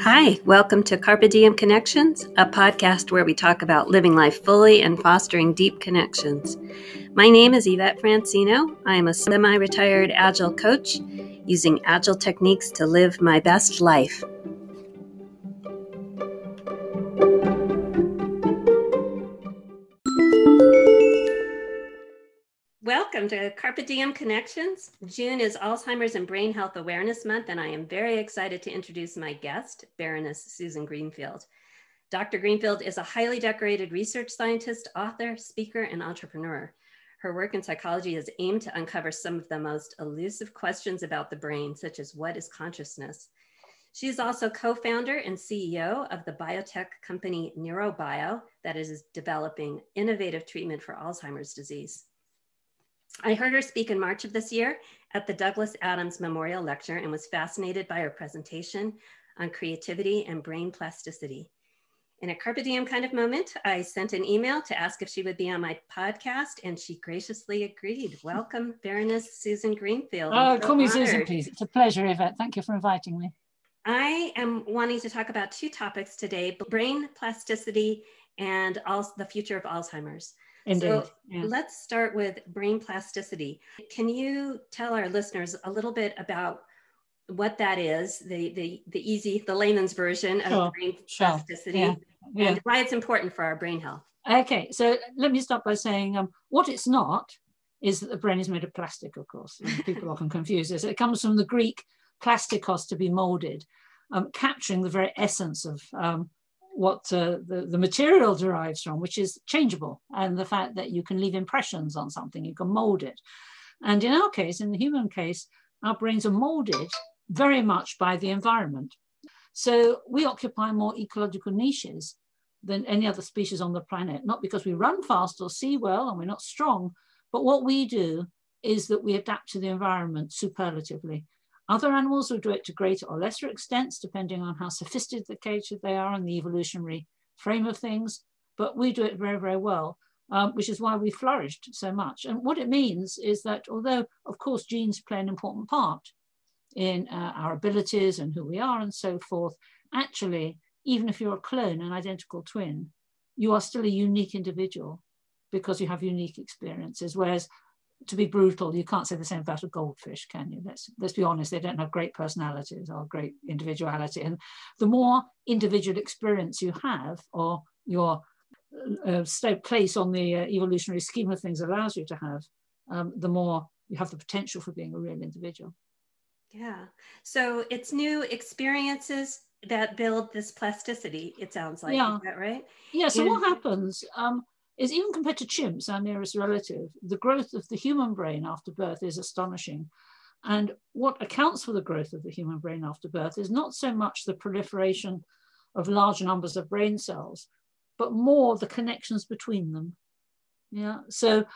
Hi, welcome to Carpe Diem Connections, a podcast where we talk about living life fully and fostering deep connections. My name is Yvette Francino. I am a semi retired Agile coach using Agile techniques to live my best life. To Carpe Diem Connections. June is Alzheimer's and Brain Health Awareness Month, and I am very excited to introduce my guest, Baroness Susan Greenfield. Dr. Greenfield is a highly decorated research scientist, author, speaker, and entrepreneur. Her work in psychology is aimed to uncover some of the most elusive questions about the brain, such as what is consciousness? She is also co founder and CEO of the biotech company NeuroBio that is developing innovative treatment for Alzheimer's disease. I heard her speak in March of this year at the Douglas Adams Memorial Lecture and was fascinated by her presentation on creativity and brain plasticity. In a Carpe Diem kind of moment, I sent an email to ask if she would be on my podcast, and she graciously agreed. Welcome, Baroness Susan Greenfield. Oh, so call me honored. Susan, please. It's a pleasure, Yvette. Thank you for inviting me. I am wanting to talk about two topics today brain plasticity and also the future of Alzheimer's. Indeed. So yeah. let's start with brain plasticity. Can you tell our listeners a little bit about what that is, the the the easy, the layman's version of sure. brain plasticity, yeah. Yeah. and why it's important for our brain health? Okay, so let me start by saying um, what it's not is that the brain is made of plastic, of course. People often confuse this. It comes from the Greek plastikos to be molded, um, capturing the very essence of um, what uh, the, the material derives from, which is changeable, and the fact that you can leave impressions on something, you can mold it. And in our case, in the human case, our brains are molded very much by the environment. So we occupy more ecological niches than any other species on the planet, not because we run fast or see well and we're not strong, but what we do is that we adapt to the environment superlatively. Other animals will do it to greater or lesser extents, depending on how sophisticated they are and the evolutionary frame of things. But we do it very, very well, um, which is why we flourished so much. And what it means is that although, of course, genes play an important part in uh, our abilities and who we are and so forth, actually, even if you're a clone, an identical twin, you are still a unique individual because you have unique experiences. Whereas to be brutal, you can't say the same about a goldfish, can you? Let's let's be honest. They don't have great personalities or great individuality, and the more individual experience you have, or your uh, place on the uh, evolutionary scheme of things allows you to have, um, the more you have the potential for being a real individual. Yeah. So it's new experiences that build this plasticity. It sounds like. Yeah. Is that right? Yeah. So and- what happens? Um, is even compared to chimps, our nearest relative, the growth of the human brain after birth is astonishing. And what accounts for the growth of the human brain after birth is not so much the proliferation of large numbers of brain cells, but more the connections between them. Yeah. So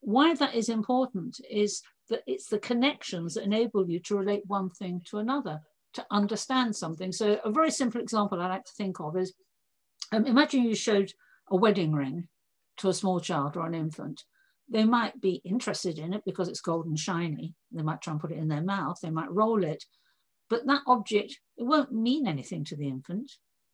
why that is important is that it's the connections that enable you to relate one thing to another, to understand something. So a very simple example I like to think of is um, imagine you showed a wedding ring to a small child or an infant, they might be interested in it because it's gold and shiny. They might try and put it in their mouth, they might roll it. But that object, it won't mean anything to the infant,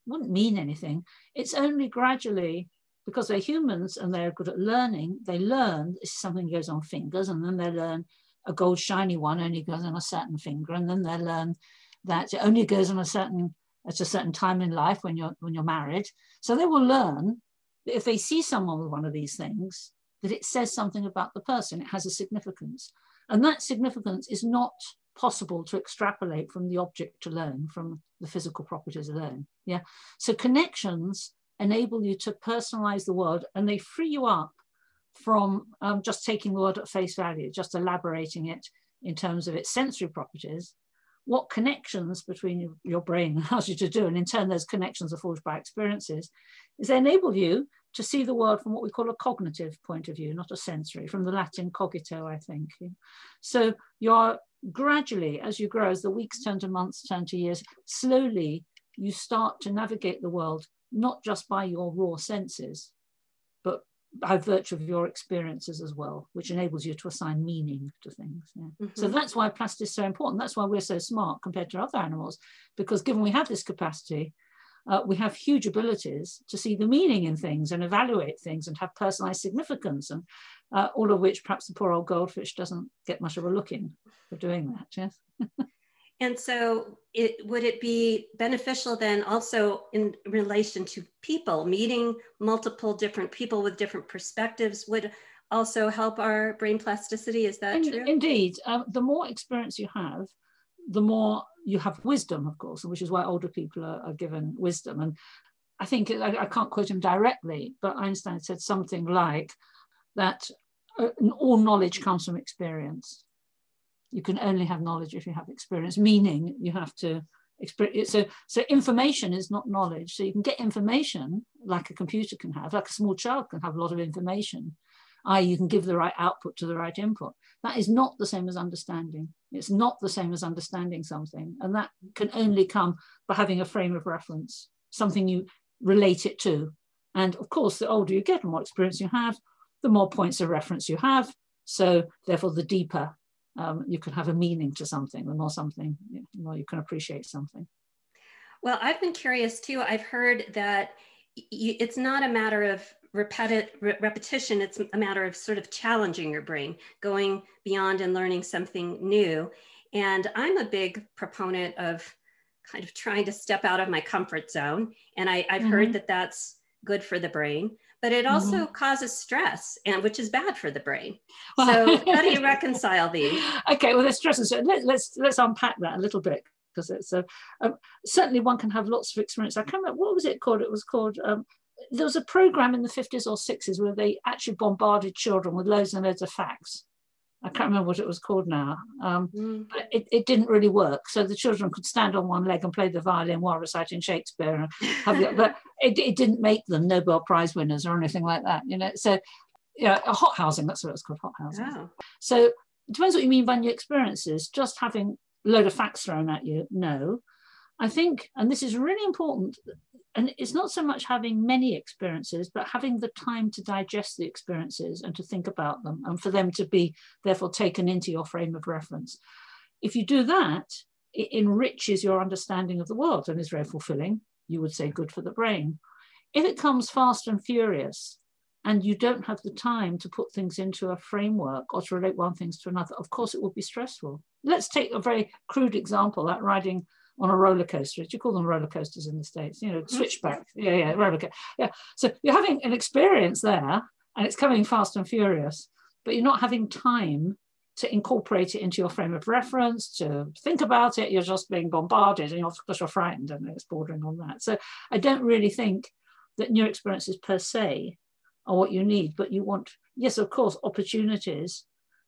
it wouldn't mean anything. It's only gradually, because they're humans and they're good at learning, they learn something goes on fingers, and then they learn a gold shiny one only goes on a certain finger, and then they learn that it only goes on a certain at a certain time in life when you're when you're married. So they will learn if they see someone with one of these things, that it says something about the person, it has a significance. And that significance is not possible to extrapolate from the object alone, from the physical properties alone. Yeah. So connections enable you to personalize the world and they free you up from um, just taking the word at face value, just elaborating it in terms of its sensory properties. What connections between your brain allows you to do, and in turn, those connections are forged by experiences, is they enable you to see the world from what we call a cognitive point of view, not a sensory, from the Latin cogito, I think. So you're gradually, as you grow, as the weeks turn to months, turn to years, slowly you start to navigate the world, not just by your raw senses, by virtue of your experiences as well, which enables you to assign meaning to things. Yeah. Mm-hmm. So that's why plastic is so important. That's why we're so smart compared to other animals, because given we have this capacity, uh, we have huge abilities to see the meaning in things and evaluate things and have personalized significance, and uh, all of which perhaps the poor old goldfish doesn't get much of a look in for doing that. Yes. And so, it, would it be beneficial then also in relation to people, meeting multiple different people with different perspectives would also help our brain plasticity? Is that in, true? Indeed. Uh, the more experience you have, the more you have wisdom, of course, which is why older people are, are given wisdom. And I think, I, I, can't quote him directly, but Einstein said something like that uh, all knowledge comes from experience you can only have knowledge if you have experience, meaning you have to experience. So, so information is not knowledge. So you can get information like a computer can have, like a small child can have a lot of information, i.e. you can give the right output to the right input. That is not the same as understanding. It's not the same as understanding something. And that can only come by having a frame of reference, something you relate it to. And of course, the older you get, the more experience you have, the more points of reference you have. So therefore, the deeper um, you can have a meaning to something, the more something, the more you can appreciate something. Well, I've been curious too. I've heard that it's not a matter of repeti- re- repetition, it's a matter of sort of challenging your brain, going beyond and learning something new. And I'm a big proponent of kind of trying to step out of my comfort zone. And I, have mm-hmm. heard that that's good for the brain but it also mm-hmm. causes stress and which is bad for the brain so how do you reconcile these okay well there's stress and so let, let's, let's unpack that a little bit because it's a um, certainly one can have lots of experience i can't remember what was it called it was called um, there was a program in the 50s or 60s where they actually bombarded children with loads and loads of facts I can't remember what it was called now. Um, mm. But it, it didn't really work. So the children could stand on one leg and play the violin while reciting Shakespeare. And have the, but it, it didn't make them Nobel Prize winners or anything like that. You know, so yeah, a hot housing. That's what it's called, hot housing. Oh. So it depends what you mean by new experiences. Just having a load of facts thrown at you, no. I think, and this is really important, and it's not so much having many experiences, but having the time to digest the experiences and to think about them and for them to be therefore taken into your frame of reference. If you do that, it enriches your understanding of the world and is very fulfilling. You would say good for the brain. If it comes fast and furious, and you don't have the time to put things into a framework or to relate one thing to another, of course it would be stressful. Let's take a very crude example, that riding on a roller coaster. You call them roller coasters in the States? You know, mm-hmm. switchback. Yeah, yeah, roller coaster. Yeah. So you're having an experience there and it's coming fast and furious, but you're not having time to incorporate it into your frame of reference, to think about it. You're just being bombarded and you're, because you're frightened and it's bordering on that. So I don't really think that new experiences per se are what you need, but you want, yes, of course, opportunities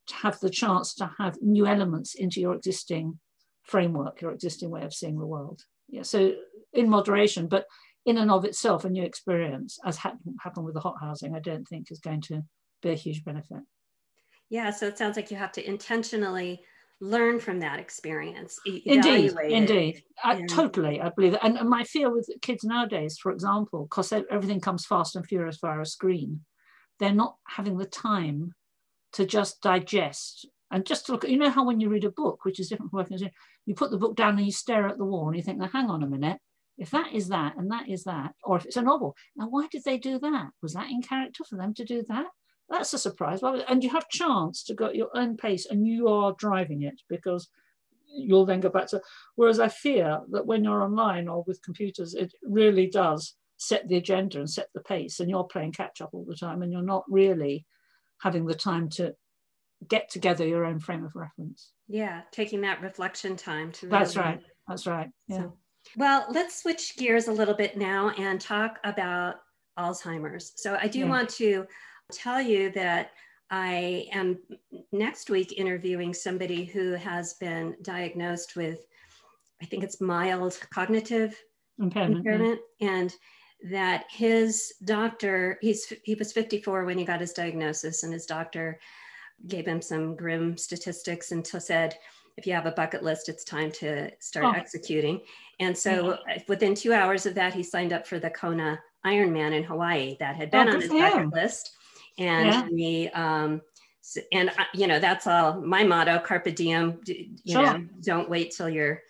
to have the chance to have new elements into your existing framework, your existing way of seeing the world. Yeah, so in moderation, but in and of itself, a new experience, as ha- happened with the hot housing, I don't think is going to be a huge benefit. Yeah, so it sounds like you have to intentionally learn from that experience. Indeed, indeed, I, totally, I believe that. And, and my fear with kids nowadays, for example, because everything comes fast and furious via a screen, they're not having the time to just digest and just to look at, you know how when you read a book, which is different from working, as you put the book down and you stare at the wall and you think, now hang on a minute, if that is that and that is that, or if it's a novel, now why did they do that? Was that in character for them to do that? That's a surprise. And you have chance to go at your own pace and you are driving it because you'll then go back to, whereas I fear that when you're online or with computers, it really does set the agenda and set the pace and you're playing catch up all the time and you're not really having the time to get together your own frame of reference. Yeah, taking that reflection time to. Really That's right. That's right. Yeah. So, well, let's switch gears a little bit now and talk about Alzheimer's. So I do yeah. want to tell you that I am next week interviewing somebody who has been diagnosed with, I think it's mild cognitive impairment, impairment yeah. and that his doctor, he's he was 54 when he got his diagnosis, and his doctor gave him some grim statistics and said, if you have a bucket list, it's time to start oh. executing. And so uh, within two hours of that, he signed up for the Kona Ironman in Hawaii that had been oh, on his bucket list. And yeah. we um, and uh, you know that's all my motto carpe diem you sure. know don't wait till you're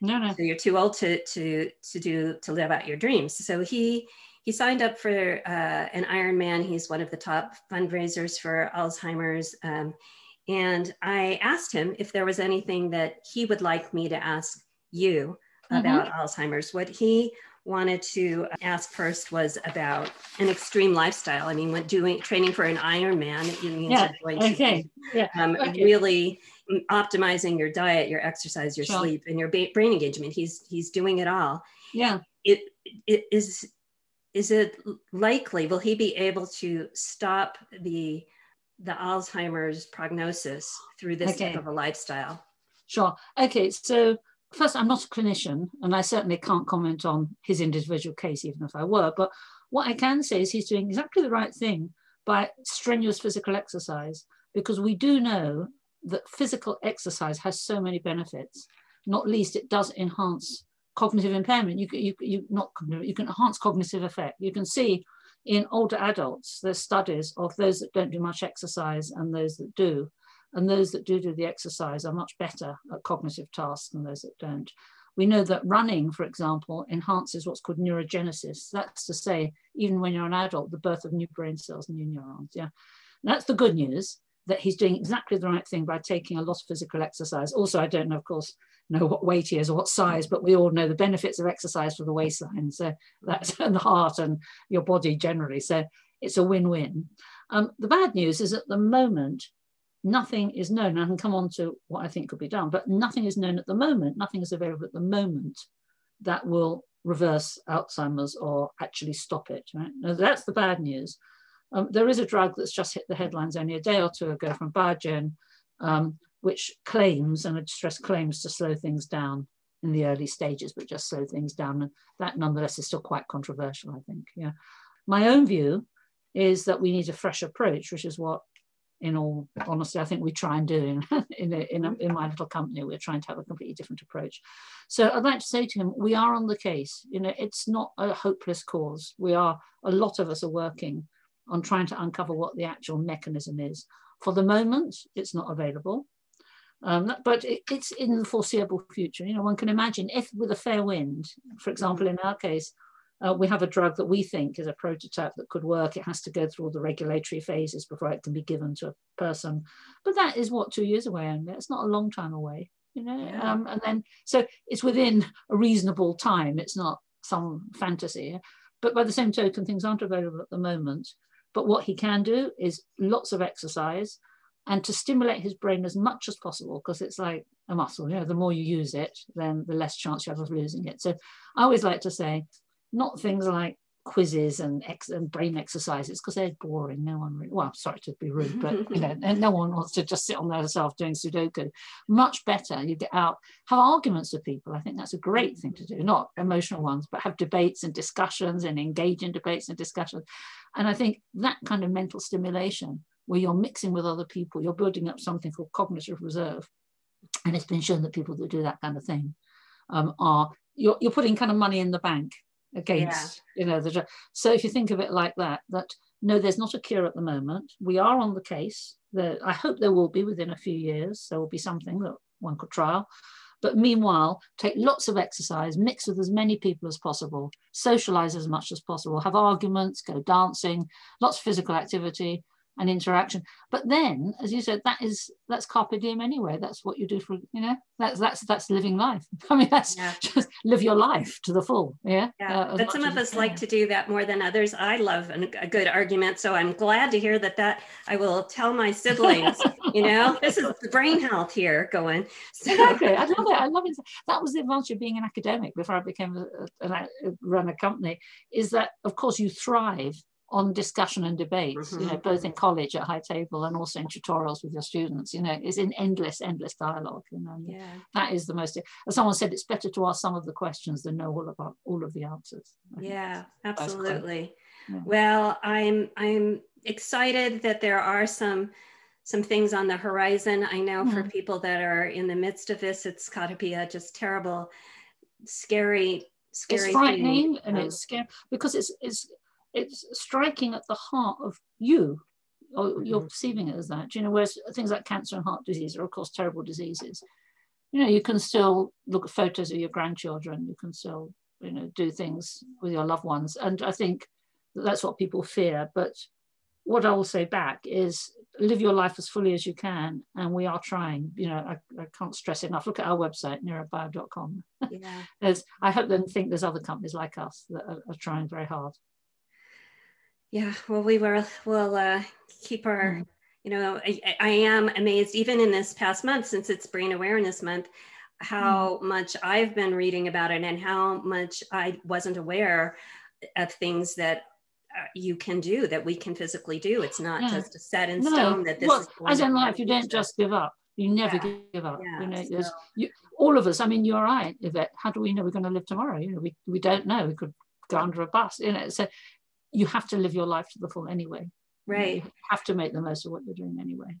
no, no. you're too old to to to do to live out your dreams so he he signed up for uh, an ironman he's one of the top fundraisers for alzheimer's um, and i asked him if there was anything that he would like me to ask you mm-hmm. about alzheimer's what he wanted to ask first was about an extreme lifestyle. I mean, when doing training for an Ironman, it means yeah. okay. yeah. Um, okay. really optimizing your diet, your exercise, your sure. sleep, and your ba- brain engagement. He's he's doing it all. Yeah. It it is is it likely will he be able to stop the the Alzheimer's prognosis through this okay. type of a lifestyle? Sure. Okay. So first, I'm not a clinician, and I certainly can't comment on his individual case, even if I were. But what I can say is he's doing exactly the right thing by strenuous physical exercise, because we do know that physical exercise has so many benefits. Not least, it does enhance cognitive impairment. You, you, you not you can enhance cognitive effect. You can see in older adults, there's studies of those that don't do much exercise and those that do. And those that do do the exercise are much better at cognitive tasks than those that don't. We know that running, for example, enhances what's called neurogenesis. That's to say, even when you're an adult, the birth of new brain cells, new neurons. Yeah, and that's the good news that he's doing exactly the right thing by taking a lot of physical exercise. Also, I don't know, of course, know what weight he is or what size, but we all know the benefits of exercise for the waistline. So that's and the heart and your body generally. So it's a win-win. Um, the bad news is at the moment, nothing is known. I can come on to what I think could be done, but nothing is known at the moment. Nothing is available at the moment that will reverse Alzheimer's or actually stop it. Right? Now, that's the bad news. Um, there is a drug that's just hit the headlines only a day or two ago from Biogen, um, which claims, and I stress claims, to slow things down in the early stages, but just slow things down. And that nonetheless is still quite controversial, I think. Yeah. My own view is that we need a fresh approach, which is what in all honesty, I think we try and do in, in, a, in, a, in, my little company, we're trying to have a completely different approach. So I'd like to say to him, we are on the case. You know, it's not a hopeless cause. We are, a lot of us are working on trying to uncover what the actual mechanism is. For the moment, it's not available. Um, but it, it's in the foreseeable future. You know, one can imagine if with a fair wind, for example, in our case, uh, we have a drug that we think is a prototype that could work. It has to go through all the regulatory phases before it can be given to a person. But that is what two years away, and it's not a long time away, you know. Yeah. Um, and then so it's within a reasonable time. It's not some fantasy. But by the same token, things aren't available at the moment. But what he can do is lots of exercise and to stimulate his brain as much as possible because it's like a muscle you know the more you use it then the less chance you have of losing it so i always like to say not things like quizzes and, ex- and brain exercises because they're boring. No one really, well, I'm sorry to be rude, but you know, no one wants to just sit on their self doing Sudoku. Much better, you get out, have arguments with people. I think that's a great thing to do, not emotional ones, but have debates and discussions and engage in debates and discussions. And I think that kind of mental stimulation where you're mixing with other people, you're building up something called cognitive reserve. And it's been shown that people that do that kind of thing um, are you're, you're putting kind of money in the bank against yeah. you know the so if you think of it like that that no there's not a cure at the moment. We are on the case. That i hope there will be within a few years. There will be something that one could trial. But meanwhile take lots of exercise mix with as many people as possible socialize as much as possible have arguments go dancing lots of physical activity and interaction. But then, as you said, that is that's carpe diem anyway. That's what you do for you know. That's that's that's living life. I mean, that's yeah. just live your life to the full. Yeah. Yeah. Uh, but some of us like to do that more than others. I love an, a good argument, so I'm glad to hear that. That I will tell my siblings. you know, this is the brain health here going. So. Exactly. I love it. I love it. That was the advantage of being an academic before I became a, a, a run a company. Is that of course you thrive on discussion and debates, mm-hmm. you know, both in college at high table and also in tutorials with your students, you know, is in endless, endless dialogue. You know, yeah. that is the most, as someone said, it's better to ask some of the questions than know all about all of the answers. Yeah, absolutely. Yeah. Well, I'm, I'm excited that there are some, some things on the horizon. I know mm for people that are in the midst of this, it's got to be a just terrible, scary, scary. It's frightening thing. and um, it's scary because it's, it's, it's striking at the heart of you or you're mm-hmm. perceiving it as that. You know, whereas things like cancer and heart disease are, of course, terrible diseases. You know, you can still look at photos of your grandchildren. You can still, you know, do things with your loved ones. And I think that's what people fear. But what I will say back is live your life as fully as you can. And we are trying, you know, I, I can't stress enough. Look at our website, neurobio.com. Yeah. I hope then think there's other companies like us that are, are trying very hard. Yeah, well, we will will uh, keep our, mm. you know, I, I, am amazed even in this past month since it's Brain Awareness Month, how mm. much I've been reading about it and how much I wasn't aware of things that uh, you can do that we can physically do. It's not yeah. just a set in no. stone that this well, is. As in life, you don't just give up. You never yeah. give up. Yeah. You know, so. you, all of us. I mean, you're right, Yvette. How do we know we're going to live tomorrow? You know, we, we don't know. We could go under a bus. You know, so you have to live your life to the full anyway. Right. You have to make the most of what you're doing anyway.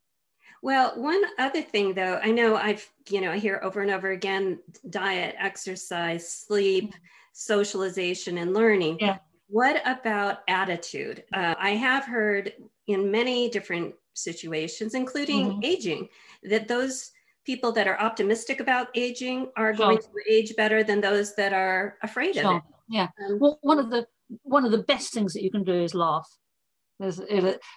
Well, one other thing though, I know I've, you know, I hear over and over again diet, exercise, sleep, yeah. socialization, and learning. Yeah. What about attitude? Uh, I have heard in many different situations, including mm-hmm. aging, that those people that are optimistic about aging are going to age better than those that are afraid sure. of it. Yeah. Um, well, one of the one of the best things that you can do is laugh. There's,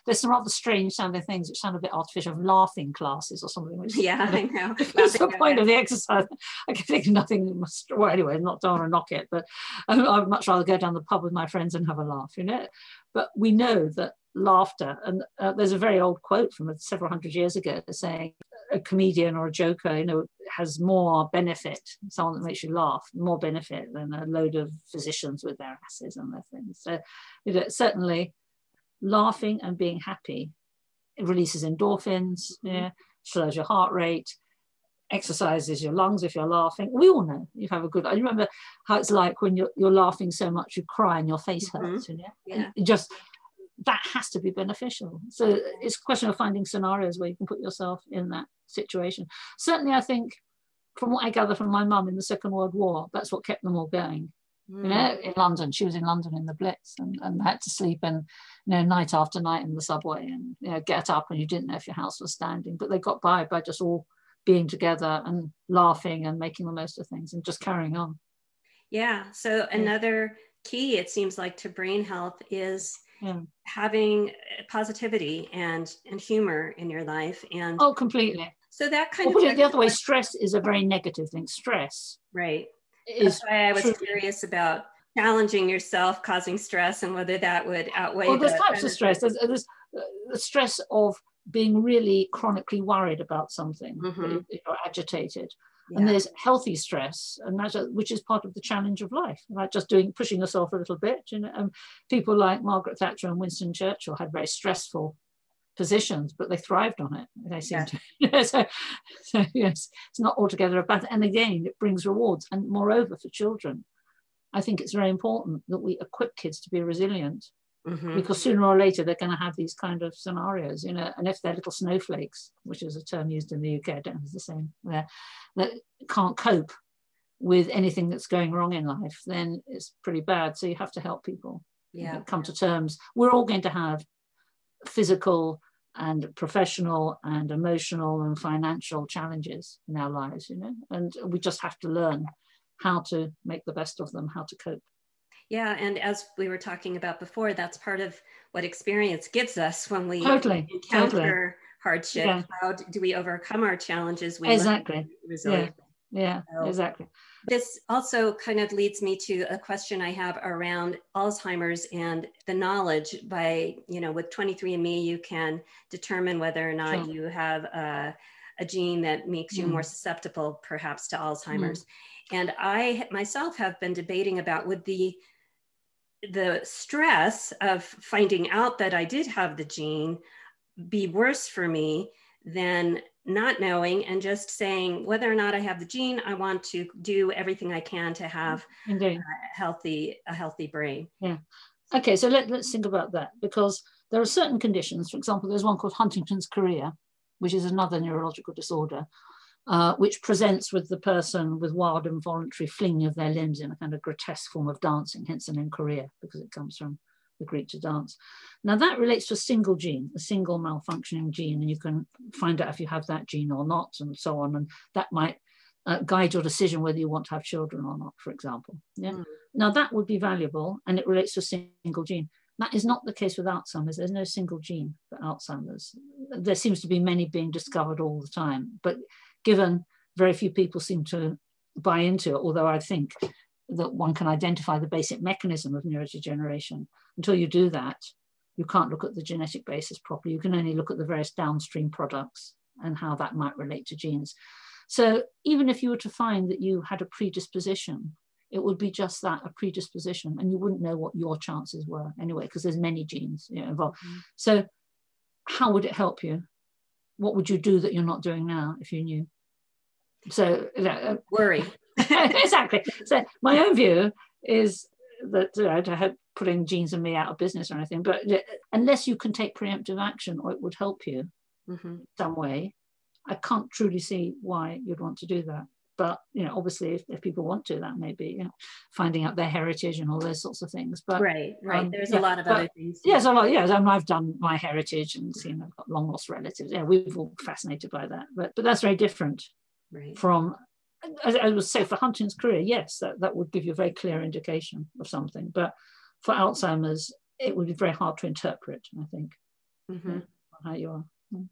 there's some rather strange sounding things which sound a bit artificial, laughing classes or something. Which yeah, I know. What's the point of the exercise? I can think of nothing. Well, anyway, not don't want to knock it, but I'd much rather go down the pub with my friends and have a laugh, you know. But we know that laughter, and uh, there's a very old quote from several hundred years ago saying, a comedian or a joker, you know, has more benefit, someone that makes you laugh, more benefit than a load of physicians with their asses and their things. So, you know, certainly laughing and being happy it releases endorphins, mm-hmm. yeah, slows your heart rate, exercises your lungs if you're laughing. We all know you have a good. I remember how it's like when you're, you're laughing so much you cry and your face mm-hmm. hurts. Mm-hmm. Yeah, just that has to be beneficial. So it's a question of finding scenarios where you can put yourself in that situation. Certainly, I think from what I gather from my mum in the Second World War, that's what kept them all going. Mm. You know, in London, she was in London in the Blitz and, and had to sleep in, you know, night after night in the subway and you know, get up and you didn't know if your house was standing. But they got by by just all being together and laughing and making the most of things and just carrying on. Yeah. So another key, it seems like, to brain health is yeah. having positivity and and humor in your life and oh completely. So that kind well, of the other way stress is a very negative thing. Stress right. is that's why i was curious about challenging yourself causing stress and whether that would outweigh well there's the types of stress. There's, there's uh, the stress of being really chronically worried about something mm-hmm. you're agitated yeah. and there's healthy stress and that's which is part of the challenge of life like just doing pushing yourself a little bit you know um, people like margaret thatcher and winston churchill had very stressful positions but they thrived on it they seem yeah. to so, so yes it's not altogether a bad and again it brings rewards and moreover for children i think it's very important that we equip kids to be resilient Mm-hmm. because sooner or later they're going to have these kind of scenarios, you know, and if they're little snowflakes, which is a term used in the UK, I don't know if it's the same there, that can't cope with anything that's going wrong in life, then it's pretty bad. So you have to help people yeah. Come to terms. We're all going to have physical and professional and emotional and financial challenges in our lives, you know, and we just have to learn how to make the best of them, how to cope. Yeah, and as we were talking about before, that's part of what experience gives us when we totally, encounter totally. hardship. Yeah. How do we overcome our challenges? We exactly. Yeah. Yeah, so exactly. This also kind of leads me to a question I have around Alzheimer's and the knowledge by, you know, with 23andMe, you can determine whether or not sure. you have a, a, gene that makes you mm. more susceptible perhaps to Alzheimer's. Mm. And I myself have been debating about would the the stress of finding out that I did have the gene be worse for me than not knowing and just saying whether or not I have the gene, I want to do everything I can to have a uh, healthy a healthy brain. Yeah. Okay, so let, let's think about that because there are certain conditions. For example, there's one called Huntington's chorea, which is another neurological disorder, uh, which presents with the person with wild involuntary flinging of their limbs in a kind of grotesque form of dancing, hence the name chorea, because it comes from the Greek to dance. Now that relates to a single gene, a single malfunctioning gene, and you can find out if you have that gene or not, and so on. And that might uh, guide your decision whether you want to have children or not, for example. Yeah. Mm. Now that would be valuable, and it relates to a single gene. That is not the case with Alzheimer's. There's no single gene for Alzheimer's. There seems to be many being discovered all the time, but given very few people seem to buy into it, although I think that one can identify the basic mechanism of neurodegeneration. Until you do that, you can't look at the genetic basis properly. You can only look at the various downstream products and how that might relate to genes. So even if you were to find that you had a predisposition, it would be just that a predisposition, and you wouldn't know what your chances were anyway, because there's many genes you know, involved. Mm-hmm. So how would it help you? What would you do that you're not doing now if you knew? So uh, worry. exactly. So my own view is that you know, to help putting genes and me out of business or anything, but unless you can take preemptive action or it would help you mm-hmm. some way, I can't truly see why you'd want to do that. But you know, obviously, if, if people want to, that may be you know, finding out their heritage and all those sorts of things. But right, right. Um, There's yeah, a lot of but, other things. Yes, yeah, a lot. Yeah, I mean, I've done my heritage and seen I've got long lost relatives. Yeah, we've all fascinated by that. But but that's very different right. from as I would say, for Huntington's chorea, yes, that, that would give you a very clear indication of something. But for Alzheimer's, it would be very hard to interpret, I think, mm-hmm. how you are. Mm.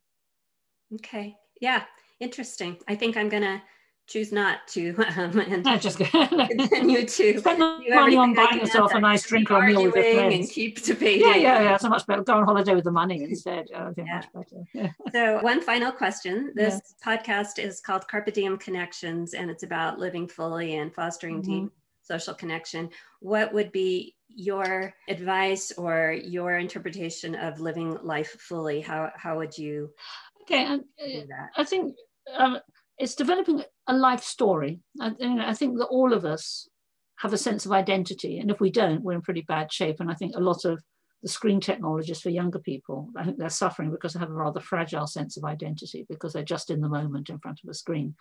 Okay. Yeah. Interesting. I think I'm going to choose not to um, and no, just continue to spend money on buying yourself a nice drink or a meal with your friends and keep debating. Yeah, yeah, yeah. So much better. Go on holiday with the money instead. Oh, yeah. much better. Yeah. So one final question. This yeah. podcast is called Carpe Diem Connections, and it's about living fully and fostering mm-hmm. deep social connection. What would be your advice or your interpretation of living life fully? How how would you? Okay, uh, I think. Um, it's developing a life story. I, I think that all of us have a sense of identity, and if we don't, we're in pretty bad shape. And I think a lot of the screen technologists for younger people, I think they're suffering because they have a rather fragile sense of identity because they're just in the moment in front of a screen.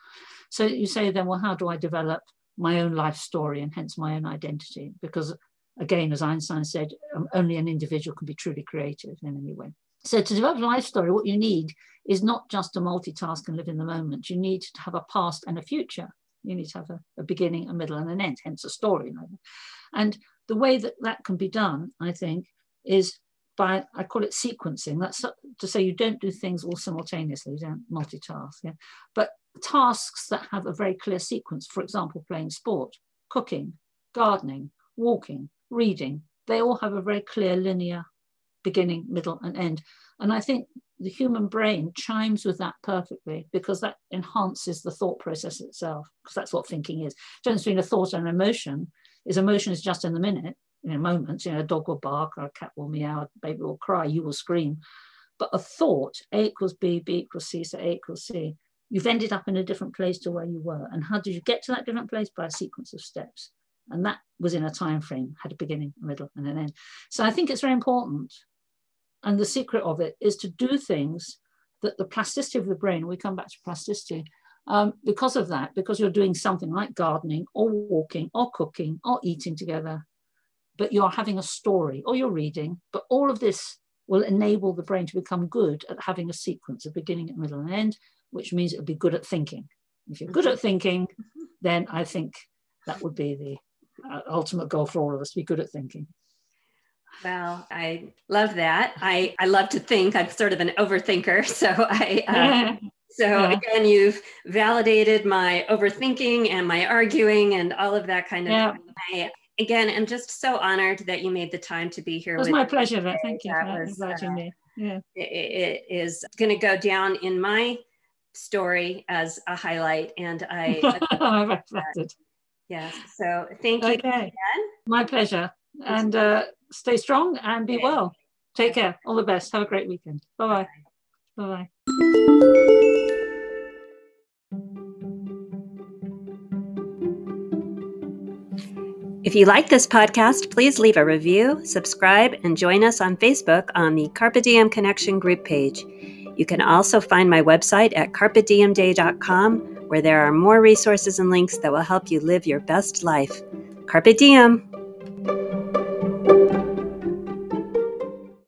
So you say then, well, how do I develop my own life story and hence my own identity? Because again, as Einstein said, um, only an individual can be truly creative in any way. So to develop a life story, what you need is not just to multitask and live in the moment. You need to have a past and a future. You need to have a, a beginning, a middle, and an end, hence a story. And the way that that can be done, I think, is by, I call it sequencing. That's to say you don't do things all simultaneously, you don't multitask. Yeah? But tasks that have a very clear sequence, for example, playing sport, cooking, gardening, walking, reading, they all have a very clear linear beginning, middle, and end. And I think the human brain chimes with that perfectly because that enhances the thought process itself, because that's what thinking is. The difference between a thought and an emotion is emotion is just in the minute, in a moment, you know, a dog will bark or a cat will meow, a baby will cry, you will scream. But a thought, A equals B, B equals C, so A equals C, you've ended up in a different place to where you were. And how did you get to that different place? By a sequence of steps. And that was in a time frame, had a beginning, a middle, and an end. So I think it's very important and the secret of it is to do things that the plasticity of the brain, we come back to plasticity, um, because of that, because you're doing something like gardening or walking or cooking or eating together, but you're having a story or you're reading, but all of this will enable the brain to become good at having a sequence, a beginning, a middle, and end, which means it'll be good at thinking. If you're good at thinking, then I think that would be the uh, ultimate goal for all of us to be good at thinking. Well, I love that. I, I love to think. I'm sort of an overthinker. So I uh, so yeah. again, you've validated my overthinking and my arguing and all of that kind of yeah. I, again, I'm just so honored that you made the time to be here. It was my pleasure. Today. Thank you that for was, inviting uh, me. Yeah. It, it is going to go down in my story as a highlight. And I, I'm. Yes. So thank you okay. again. My pleasure. And uh, stay strong and be well. Take care. All the best. Have a great weekend. Bye bye. Bye bye. If you like this podcast, please leave a review, subscribe, and join us on Facebook on the Carpe Diem Connection group page. You can also find my website at carpediemday.com, where there are more resources and links that will help you live your best life. Carpe Diem!